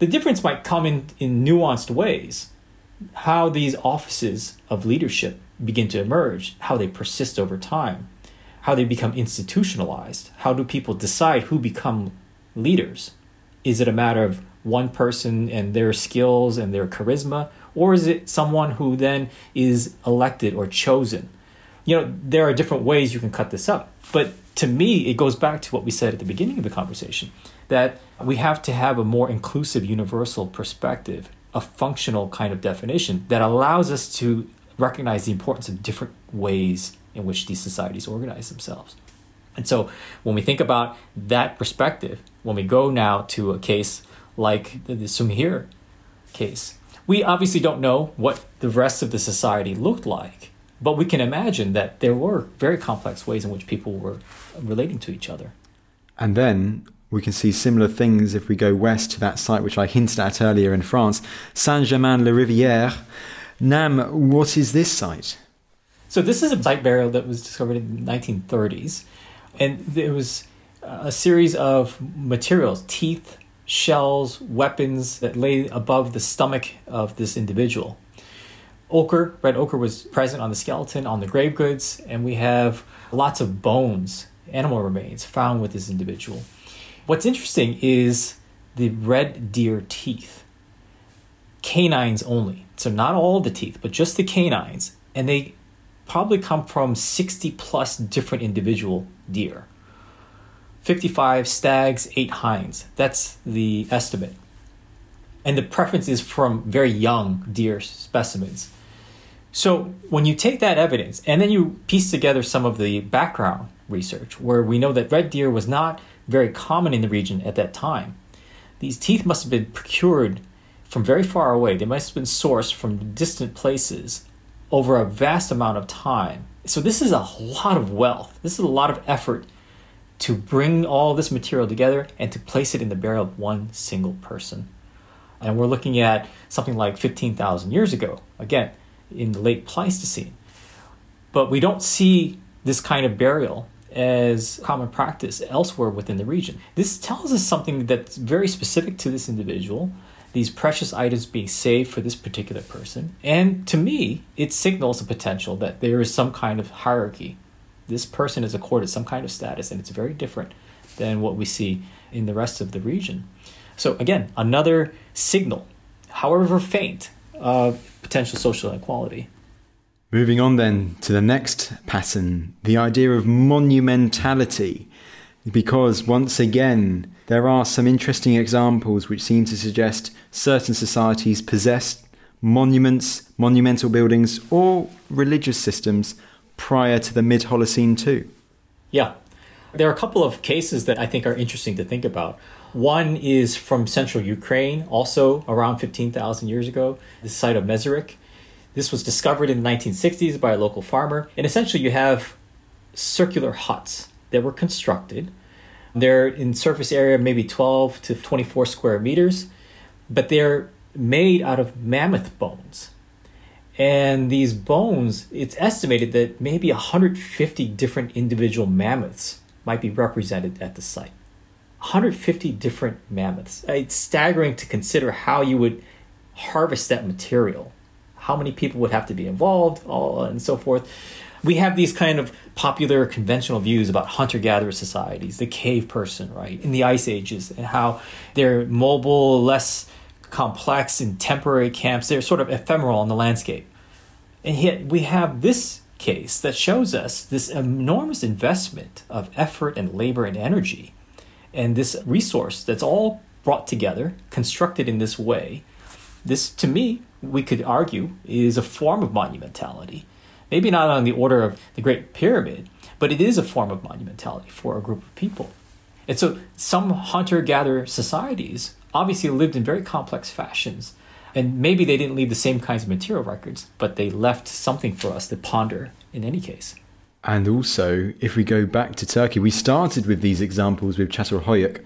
The difference might come in, in nuanced ways. How these offices of leadership begin to emerge, how they persist over time, how they become institutionalized. How do people decide who become leaders? Is it a matter of one person and their skills and their charisma, or is it someone who then is elected or chosen? You know, there are different ways you can cut this up. But to me, it goes back to what we said at the beginning of the conversation that we have to have a more inclusive, universal perspective, a functional kind of definition that allows us to recognize the importance of different ways in which these societies organize themselves. And so when we think about that perspective, when we go now to a case like the, the Sungir case, we obviously don't know what the rest of the society looked like, but we can imagine that there were very complex ways in which people were relating to each other. And then we can see similar things if we go west to that site which I hinted at earlier in France, Saint Germain le Rivière. Nam, what is this site? So this is a site burial that was discovered in the 1930s, and there was a series of materials, teeth, shells, weapons that lay above the stomach of this individual. Ochre, red ochre was present on the skeleton, on the grave goods, and we have lots of bones, animal remains found with this individual. What's interesting is the red deer teeth, canines only. So, not all the teeth, but just the canines. And they probably come from 60 plus different individual deer 55 stags, 8 hinds. That's the estimate. And the preference is from very young deer specimens. So, when you take that evidence and then you piece together some of the background research, where we know that red deer was not very common in the region at that time. These teeth must have been procured from very far away. They must have been sourced from distant places over a vast amount of time. So, this is a lot of wealth. This is a lot of effort to bring all this material together and to place it in the burial of one single person. And we're looking at something like 15,000 years ago, again, in the late Pleistocene. But we don't see this kind of burial as common practice elsewhere within the region. This tells us something that's very specific to this individual, these precious items being saved for this particular person. And to me, it signals a potential that there is some kind of hierarchy. This person is accorded some kind of status, and it's very different than what we see in the rest of the region. So, again, another signal, however faint, of potential social inequality. Moving on then to the next pattern, the idea of monumentality, because once again, there are some interesting examples which seem to suggest certain societies possessed monuments, monumental buildings, or religious systems prior to the mid Holocene too. Yeah. There are a couple of cases that I think are interesting to think about. One is from central Ukraine, also around 15,000 years ago, the site of Mezhyrich. This was discovered in the 1960s by a local farmer. And essentially, you have circular huts that were constructed. They're in surface area maybe 12 to 24 square meters, but they're made out of mammoth bones. And these bones, it's estimated that maybe 150 different individual mammoths might be represented at the site. 150 different mammoths. Uh, it's staggering to consider how you would harvest that material how many people would have to be involved, all and so forth. We have these kind of popular conventional views about hunter gatherer societies, the cave person, right, in the ice ages, and how they're mobile, less complex and temporary camps. They're sort of ephemeral in the landscape. And yet we have this case that shows us this enormous investment of effort and labor and energy and this resource that's all brought together, constructed in this way. This, to me, we could argue is a form of monumentality. Maybe not on the order of the Great Pyramid, but it is a form of monumentality for a group of people. And so some hunter gatherer societies obviously lived in very complex fashions. And maybe they didn't leave the same kinds of material records, but they left something for us to ponder in any case. And also, if we go back to Turkey, we started with these examples with Çatalhöyük,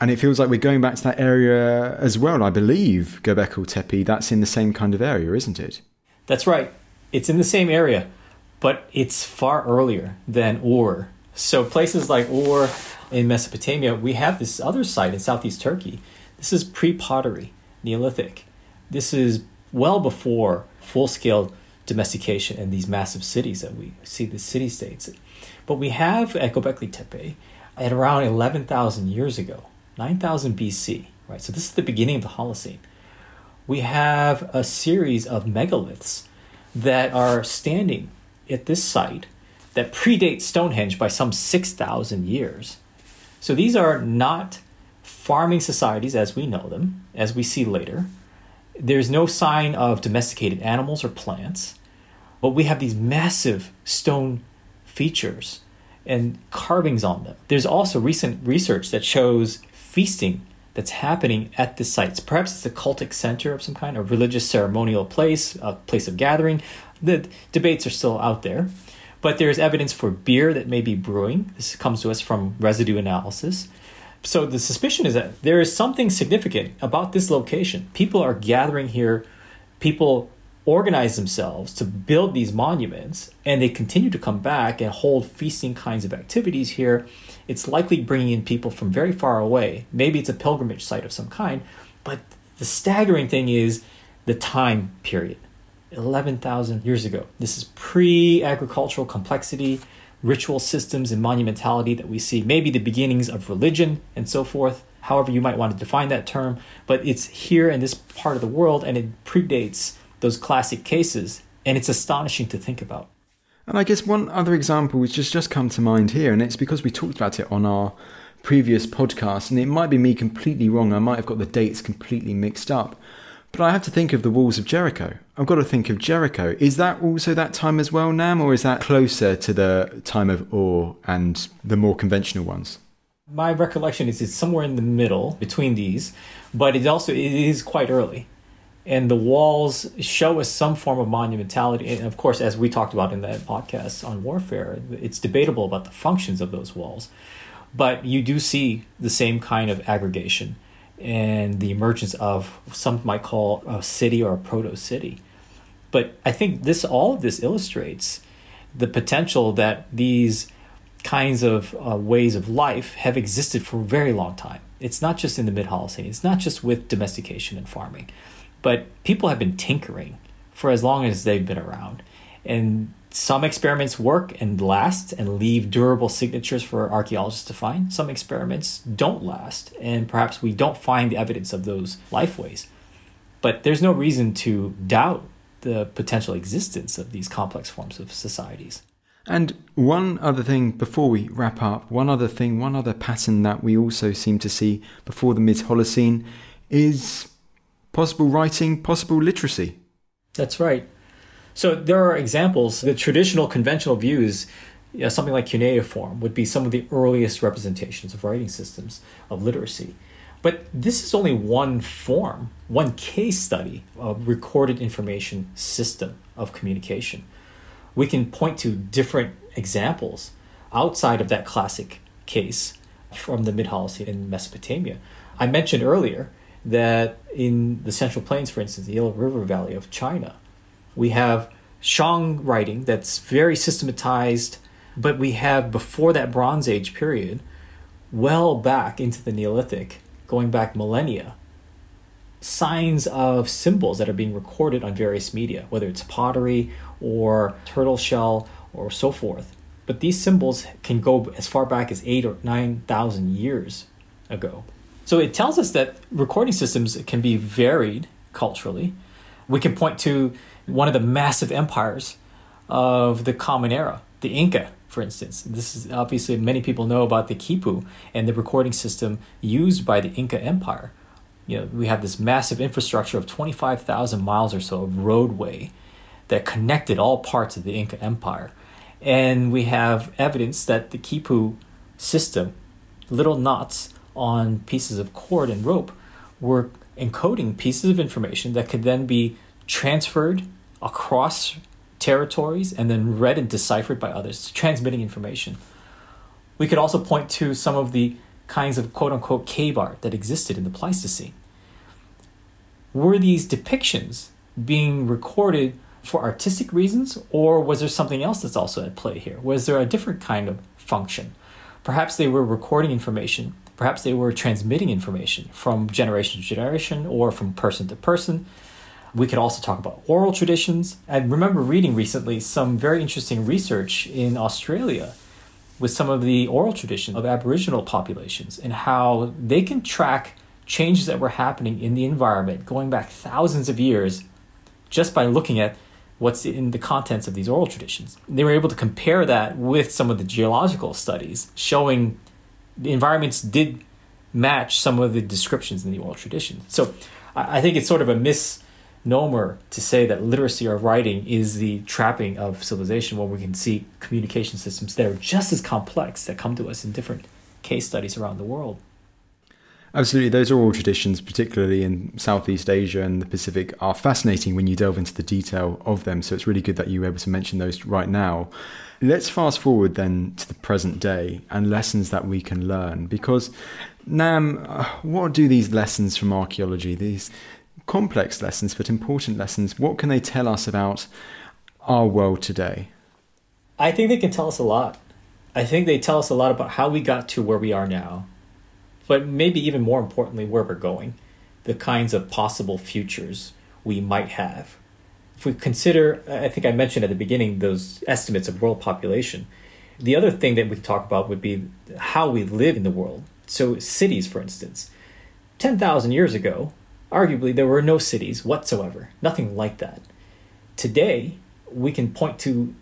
and it feels like we're going back to that area as well. I believe Göbekli Tepe, that's in the same kind of area, isn't it? That's right. It's in the same area, but it's far earlier than Ur. So places like Ur in Mesopotamia, we have this other site in southeast Turkey. This is pre-pottery, Neolithic. This is well before full-scale domestication in these massive cities that we see, the city states. But we have at Göbekli Tepe at around 11,000 years ago, 9,000 BC, right? So this is the beginning of the Holocene. We have a series of megaliths that are standing at this site that predate Stonehenge by some 6,000 years. So these are not farming societies as we know them, as we see later. There's no sign of domesticated animals or plants. But we have these massive stone features and carvings on them. There's also recent research that shows feasting that's happening at the sites. Perhaps it's a cultic center of some kind, a religious ceremonial place, a place of gathering. The debates are still out there. But there's evidence for beer that may be brewing. This comes to us from residue analysis. So the suspicion is that there is something significant about this location. People are gathering here. People organize themselves to build these monuments and they continue to come back and hold feasting kinds of activities here, it's likely bringing in people from very far away. Maybe it's a pilgrimage site of some kind, but the staggering thing is the time period 11,000 years ago. This is pre agricultural complexity, ritual systems, and monumentality that we see, maybe the beginnings of religion and so forth. However, you might want to define that term, but it's here in this part of the world and it predates those classic cases, and it's astonishing to think about. And I guess one other example which has just come to mind here, and it's because we talked about it on our previous podcast, and it might be me completely wrong, I might have got the dates completely mixed up. But I have to think of the walls of Jericho. I've got to think of Jericho. Is that also that time as well, Nam, or is that closer to the time of Ur and the more conventional ones? My recollection is it's somewhere in the middle between these, but it also it is quite early and the walls show us some form of monumentality. And of course, as we talked about in that podcast on warfare, it's debatable about the functions of those walls. But you do see the same kind of aggregation and the emergence of some might call a city or a proto city. But I think this all of this illustrates the potential that these kinds of uh, ways of life have existed for a very long time. It's not just in the mid Holocene. It's not just with domestication and farming but people have been tinkering for as long as they've been around. And some experiments work and last and leave durable signatures for archaeologists to find. Some experiments don't last, and perhaps we don't find the evidence of those lifeways. But there's no reason to doubt the potential existence of these complex forms of societies. And one other thing before we wrap up, one other thing, one other pattern that we also seem to see before the mid Holocene is possible writing, possible literacy. That's right. So there are examples. The traditional conventional views, you know, something like cuneiform, would be some of the earliest representations of writing systems of literacy. But this is only one form, one case study of recorded information system of communication. We can point to different examples outside of that classic case from the Mid Holocene in Mesopotamia. I mentioned earlier that in the Central Plains, for instance, the Yellow River Valley of China, we have Shang writing that's very systematized, but we have before that Bronze Age period, well back into the Neolithic, going back millennia, signs of symbols that are being recorded on various media, whether it's pottery or turtle shell or so forth. But these symbols can go as far back as eight or nine thousand years ago. So it tells us that recording systems can be varied culturally. We can point to one of the massive empires of the Common Era, the Inca, for instance. This is obviously many people know about the quipu and the recording system used by the Inca Empire. You know, we have this massive infrastructure of 25,000 miles or so of roadway that connected all parts of the Inca Empire. And we have evidence that the quipu system, little knots, on pieces of cord and rope were encoding pieces of information that could then be transferred across territories and then read and deciphered by others, transmitting information. We could also point to some of the kinds of quote unquote cave art that existed in the Pleistocene. Were these depictions being recorded for artistic reasons, or was there something else that's also at play here? Was there a different kind of function? Perhaps they were recording information, perhaps they were transmitting information from generation to generation or from person to person. We could also talk about oral traditions. I remember reading recently some very interesting research in Australia with some of the oral traditions of Aboriginal populations and how they can track changes that were happening in the environment going back thousands of years just by looking at what's in the contents of these oral traditions. They were able to compare that with some of the geological studies showing the environments did match some of the descriptions in the oral traditions. So I think it's sort of a misnomer to say that literacy or writing is the trapping of civilization when we can see communication systems that are just as complex that come to us in different case studies around the world. Absolutely, those oral traditions, particularly in Southeast Asia and the Pacific, are fascinating when you delve into the detail of them. So it's really good that you were able to mention those right now. Let's fast forward then to the present day and lessons that we can learn. Because, Nam, what do these lessons from archaeology, these complex lessons but important lessons, what can they tell us about our world today? I think they can tell us a lot. I think they tell us a lot about how we got to where we are now but maybe even more importantly, where we're going, the kinds of possible futures we might have. If we consider, I think I mentioned at the beginning, those estimates of world population, the other thing that we talk about would be how we live in the world. So, cities, for instance. 10,000 years ago, arguably, there were no cities whatsoever, nothing like that. Today, we can point to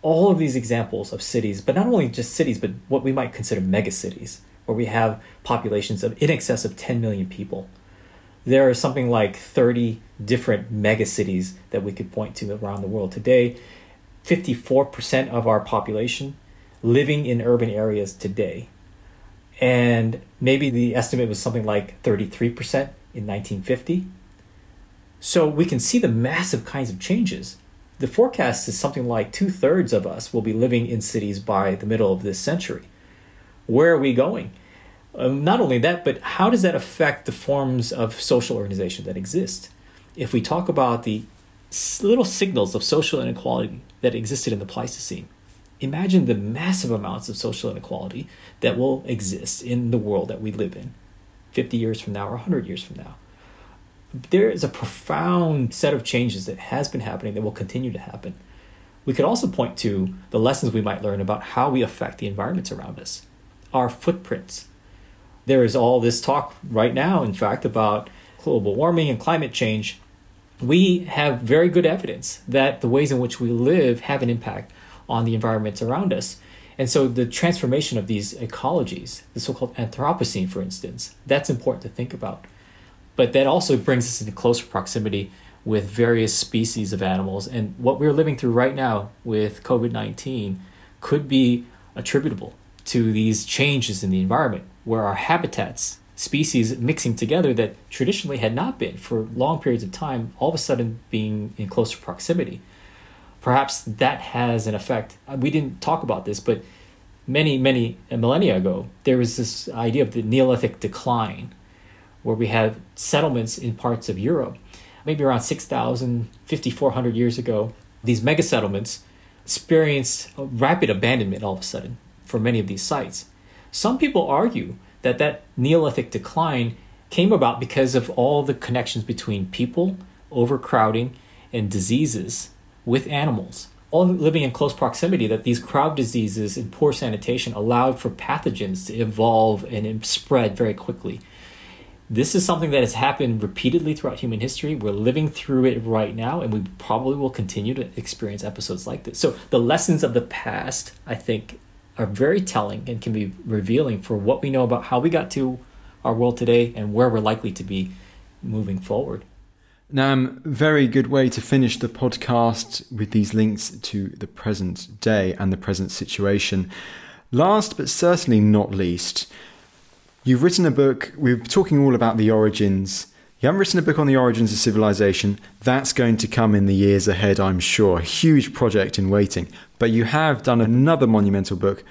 all of these examples of cities, but not only just cities, but what we might consider megacities where we have populations of in excess of 10 million people. There are something like 30 different megacities that we could point to around the world. Today, 54% of our population living in urban areas today. And maybe the estimate was something like 33% in 1950. So we can see the massive kinds of changes. The forecast is something like two thirds of us will be living in cities by the middle of this century where are we going? Um, not only that, but how does that affect the forms of social organization that exist? If we talk about the little signals of social inequality that existed in the Pleistocene, imagine the massive amounts of social inequality that will exist in the world that we live in 50 years from now or 100 years from now. There is a profound set of changes that has been happening that will continue to happen. We could also point to the lessons we might learn about how we affect the environments around us our footprints. There is all this talk right now, in fact, about global warming and climate change. We have very good evidence that the ways in which we live have an impact on the environments around us. And so the transformation of these ecologies, the so called Anthropocene, for instance, that's important to think about. But that also brings us into closer proximity with various species of animals. And what we're living through right now with COVID 19 could be attributable to these changes in the environment where our habitats, species mixing together that traditionally had not been for long periods of time, all of a sudden being in closer proximity. Perhaps that has an effect. Uh, we didn't talk about this, but many, many millennia ago, there was this idea of the Neolithic decline, where we have settlements in parts of Europe, maybe around 6,000, 5,400 years ago. These mega settlements experienced rapid abandonment all of a sudden for many of these sites. Some people argue that that Neolithic decline came about because of all the connections between people, overcrowding, and diseases with animals. All living in close proximity, that these crowd diseases and poor sanitation allowed for pathogens to evolve and spread very quickly. This is something that has happened repeatedly throughout human history. We're living through it right now, and we probably will continue to experience episodes like this. So, the lessons of the past, I think, are very telling and can be revealing for what we know about how we got to our world today and where we're likely to be moving forward. Nam, um, very good way to finish the podcast with these links to the present day and the present situation. Last but certainly not least, you've written a book. We're talking all about the origins. You You haven't written a book on the origins of civilization. That's going to come in the years ahead, I'm sure. Huge project in waiting. But you have done another monumental book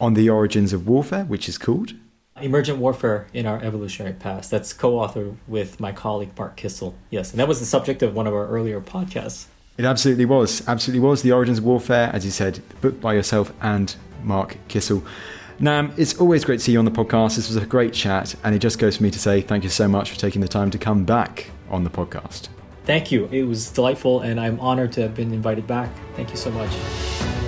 on the origins of warfare, which is called Emergent Warfare in Our Evolutionary Past. That's co authored with my colleague Marc Kissel. Yes, and that was the subject of one of our earlier podcasts. It absolutely was. Absolutely was. The Origins of Warfare, as you said, the book by yourself and Marc Kissel. Nam, it's always great to see you on the podcast. This was a great chat, and it just goes for me to say thank you so much for taking the time to come back on the podcast. Thank you. It was delightful, and I'm honored to have been invited back. Thank you so much.